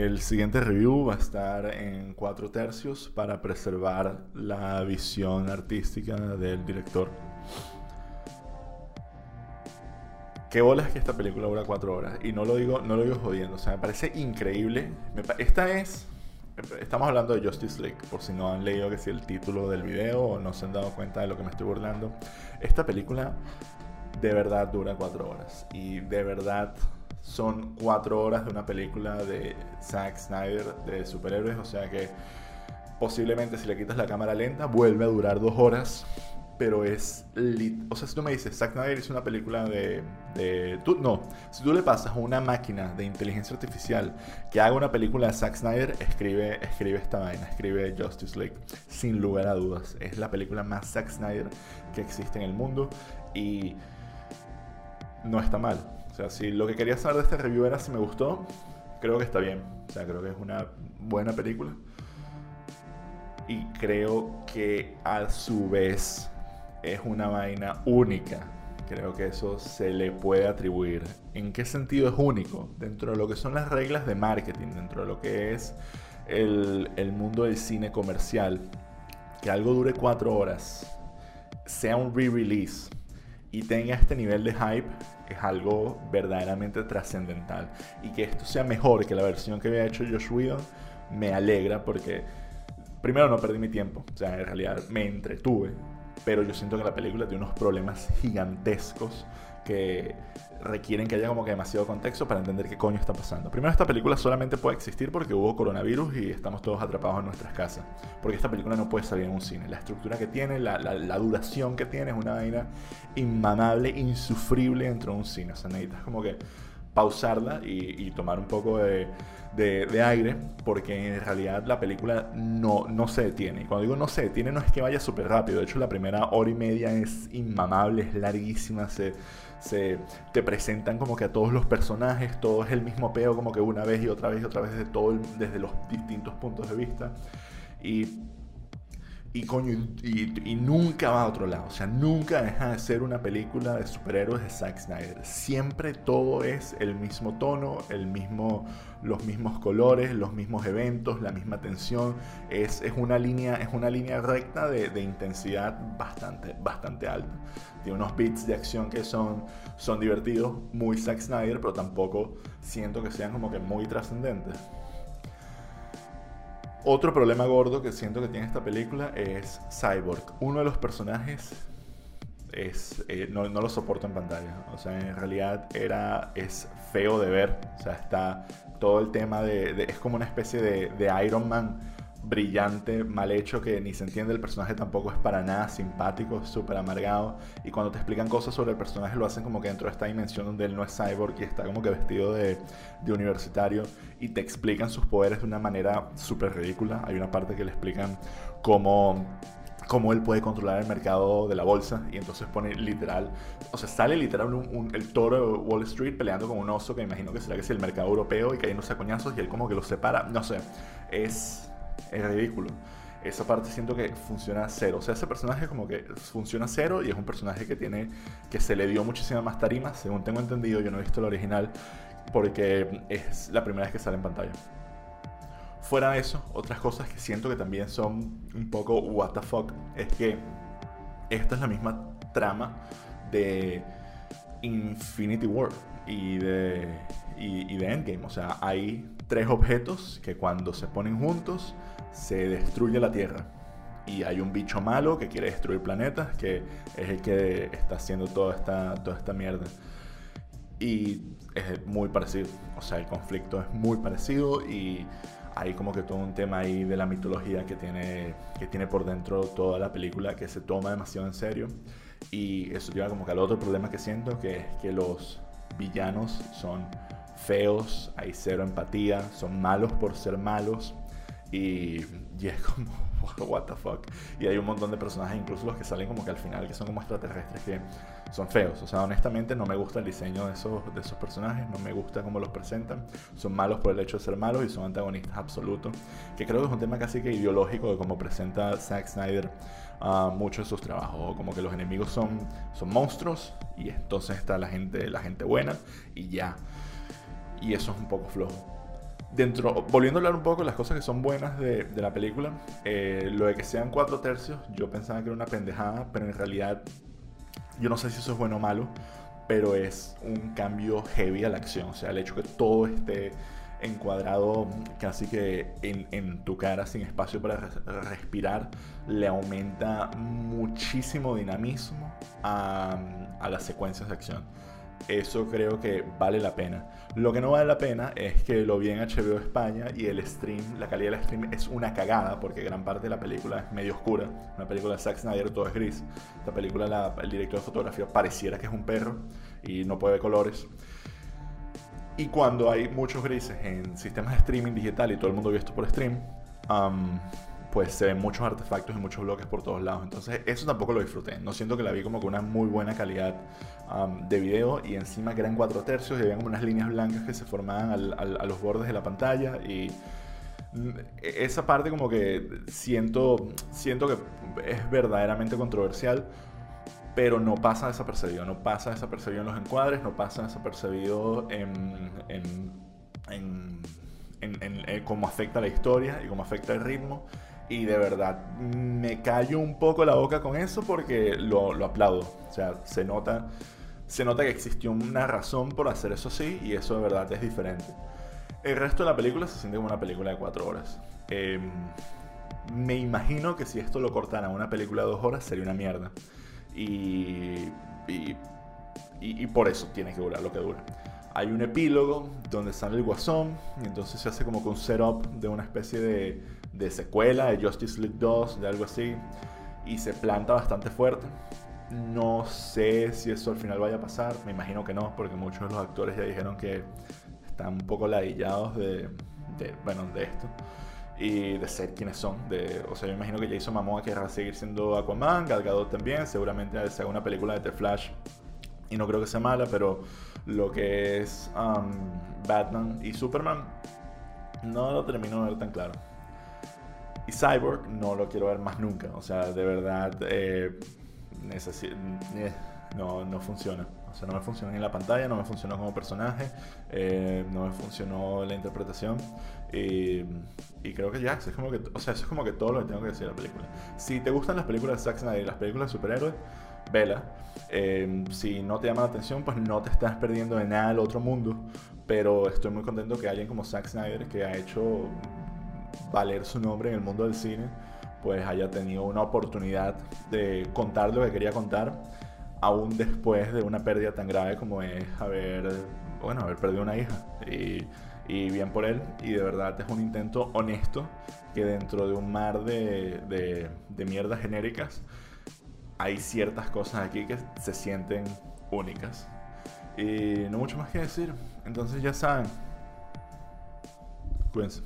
El siguiente review va a estar en cuatro tercios para preservar la visión artística del director. Qué bola es que esta película dura cuatro horas. Y no lo digo, no lo digo jodiendo. O sea, me parece increíble. esta es. Estamos hablando de Justice League, por si no han leído que si el título del video o no se han dado cuenta de lo que me estoy burlando. Esta película de verdad dura cuatro horas. Y de verdad son cuatro horas de una película de Zack Snyder de superhéroes. O sea que posiblemente si le quitas la cámara lenta vuelve a durar dos horas pero es... O sea, si tú me dices, Zack Snyder hizo una película de... de no, si tú le pasas a una máquina de inteligencia artificial que haga una película de Zack Snyder, escribe, escribe esta vaina, escribe Justice League, sin lugar a dudas. Es la película más Zack Snyder que existe en el mundo y no está mal. Sea, lo que quería saber de este review era si me gustó, creo que está bien. O sea, creo que es una buena película. Y creo que a su vez es una vaina única. Creo que eso se le puede atribuir. ¿En qué sentido es único? Dentro de lo que son las reglas de marketing, dentro de lo que es el, el mundo del cine comercial, que algo dure cuatro horas, sea un re-release y tenga este nivel de hype, es algo verdaderamente trascendental. Y que esto sea mejor que la versión que había hecho Josh Whedon, me alegra porque primero no perdí mi tiempo, o sea, en realidad me entretuve pero yo siento que la película tiene unos problemas gigantescos que requieren que haya como que demasiado contexto para entender qué coño está pasando. Primero, esta película solamente puede existir porque hubo coronavirus y estamos todos atrapados en nuestras casas. Porque esta película no puede salir en un cine. La estructura que tiene, la, duración que tiene es una vaina inmamable, insufrible dentro de un cine. O sea, necesitas como que pausarla y, tomar un poco de, aire, porque en realidad la película no, no se detiene. Y cuando digo no se detiene, no es que vaya súper rápido. De hecho, la primera hora y media es inmamable, es larguísima. Se, se te presentan como que a todos los personajes, todo es el mismo peo, como que una vez y otra vez y otra vez desde, todo desde los distintos puntos de vista. Y y coño, y, nunca va a otro lado. O sea, nunca deja de ser una película de superhéroes de Zack Snyder. Siempre todo es el mismo tono, el mismo, los mismos colores, los mismos eventos, la misma tensión. Es, es una, línea, es una línea recta de, de, intensidad bastante, bastante alta. Tiene unos beats de acción que son, son divertidos, muy Zack Snyder, pero tampoco siento que sean como que muy trascendentes. Otro problema gordo que siento que tiene esta película es Cyborg. Uno de los personajes es, eh, no, lo soporto en pantalla. O sea, en realidad era, es feo de ver. O sea, está todo el tema de... es como una especie de, de Iron Man brillante, mal hecho, que ni se entiende. El personaje tampoco es para nada simpático, súper amargado. Y cuando te explican cosas sobre el personaje, lo hacen como que dentro de esta dimensión donde él no es cyborg y está como que vestido de, de universitario. Y te explican sus poderes de una manera súper ridícula. Hay una parte que le explican cómo cómo él puede controlar el mercado de la bolsa y entonces pone literal, o sea, sale literal el toro de Wall Street peleando con un oso que imagino que será que es el mercado europeo y cayéndose a coñazos y él como que lo separa, no sé, es es ridículo. Esa parte siento que funciona cero. O sea, ese personaje como que funciona cero y es un personaje que tiene, que se le dio muchísima más tarima, según tengo entendido, yo no he visto el original, porque es la primera vez que sale en pantalla. Fuera de eso, otras cosas que siento que también son un poco what the fuck, es que esta es la misma trama de Infinity War y de, y de Endgame. O sea, hay tres objetos que cuando se ponen juntos se destruye la Tierra. Y hay un bicho malo que quiere destruir planetas, que es el que está haciendo toda esta, toda esta mierda. Y es muy parecido. O sea, el conflicto es muy parecido y hay como que todo un tema ahí de la mitología que tiene, que tiene por dentro toda la película que se toma demasiado en serio. Y eso lleva como que al otro problema que siento, que es que los villanos son feos, hay cero empatía, son malos por ser malos y, y es como, what the fuck. Y hay un montón de personajes, incluso los que salen como que al final, que son como extraterrestres, que son feos. O sea, honestamente no me gusta el diseño de esos, de esos personajes, no me gusta cómo los presentan. Son malos por el hecho de ser malos y son antagonistas absolutos. Que creo que es un tema casi que ideológico de cómo presenta Zack Snyder uh, muchos de sus trabajos. Como que los enemigos son, son monstruos y entonces está la gente, la gente buena y ya y eso es un poco flojo. dentro, volviendo a hablar un poco de las cosas que son buenas de, la película, eh, lo de que sean cuatro tercios, yo pensaba que era una pendejada, pero en realidad yo no sé si eso es bueno o malo, pero es un cambio heavy a la acción. O sea, el hecho que todo esté encuadrado casi que en, tu cara sin espacio para respirar le aumenta muchísimo dinamismo a las secuencias de acción eso creo que vale la pena. Lo que no vale la pena es que lo vi en HBO España y el stream, la calidad del stream es una cagada porque gran parte de la película es medio oscura. Una película de Zack Snyder todo es gris. Esta película, el director de fotografía pareciera que es un perro y no puede ver colores. Y cuando hay muchos grises en sistemas de streaming digital y todo el mundo ve esto por stream, pues se ven muchos artefactos y muchos bloques por todos lados. Entonces eso tampoco lo disfruté. No siento que la vi como con una muy buena calidad de video y encima que eran cuatro tercios y había como unas líneas blancas que se formaban a los bordes de la pantalla y mm, esa parte como que siento, siento que es verdaderamente controversial. Pero no pasa desapercibido, no pasa desapercibido en los encuadres, no pasa desapercibido en, en, en en, cómo afecta la historia y cómo afecta el ritmo. Y de verdad, me callo un poco la boca con eso porque lo, lo aplaudo. O sea, se nota, se nota que existió una razón por hacer eso así y eso de verdad es diferente. El resto de la película se siente como una película de cuatro horas. Em, me imagino que si esto lo cortaran a una película de dos horas sería una mierda. Y, y, y, y por eso tiene que durar lo que dura hay un epílogo donde sale el guasón y entonces se hace como con un setup de una especie de, de, secuela de Justice League 2, de algo así, y se planta bastante fuerte. No sé si eso al final vaya a pasar, me imagino que no, porque muchos de los actores ya dijeron que están un poco ladillados de, de bueno, de esto y de ser quienes son. De, o sea, yo imagino que Jason Momoa querrá seguir siendo Aquaman, Gal Gadot también, seguramente se haga una película de The Flash y no creo que sea mala, pero lo que es um, Batman y Superman, no lo termino de ver tan claro. Y Cyborg no lo quiero ver más nunca. O sea, de verdad, eh, eh, no, no funciona. O sea, no me funcionó ni en la pantalla, no me funcionó como personaje, eh, no me funcionó la interpretación. Y, creo que ya, es como que, o sea, eso es como que todo lo que tengo que decir de la película. Si te gustan las películas de Zack Snyder y las películas de superhéroes, vela. Em, si no te llama la atención, pues no te estás perdiendo de nada del otro mundo. Pero estoy muy contento que alguien como Zack Snyder, que ha hecho valer su nombre en el mundo del cine, pues haya tenido una oportunidad de contar lo que quería contar, aún después de una pérdida tan grave como es haber, bueno, haber perdido una hija. Y, bien por él, y de verdad es un intento honesto que dentro de un mar de mierdas genéricas, hay ciertas cosas aquí que se sienten únicas. Y no mucho más que decir. Entonces ya saben. Cuídense.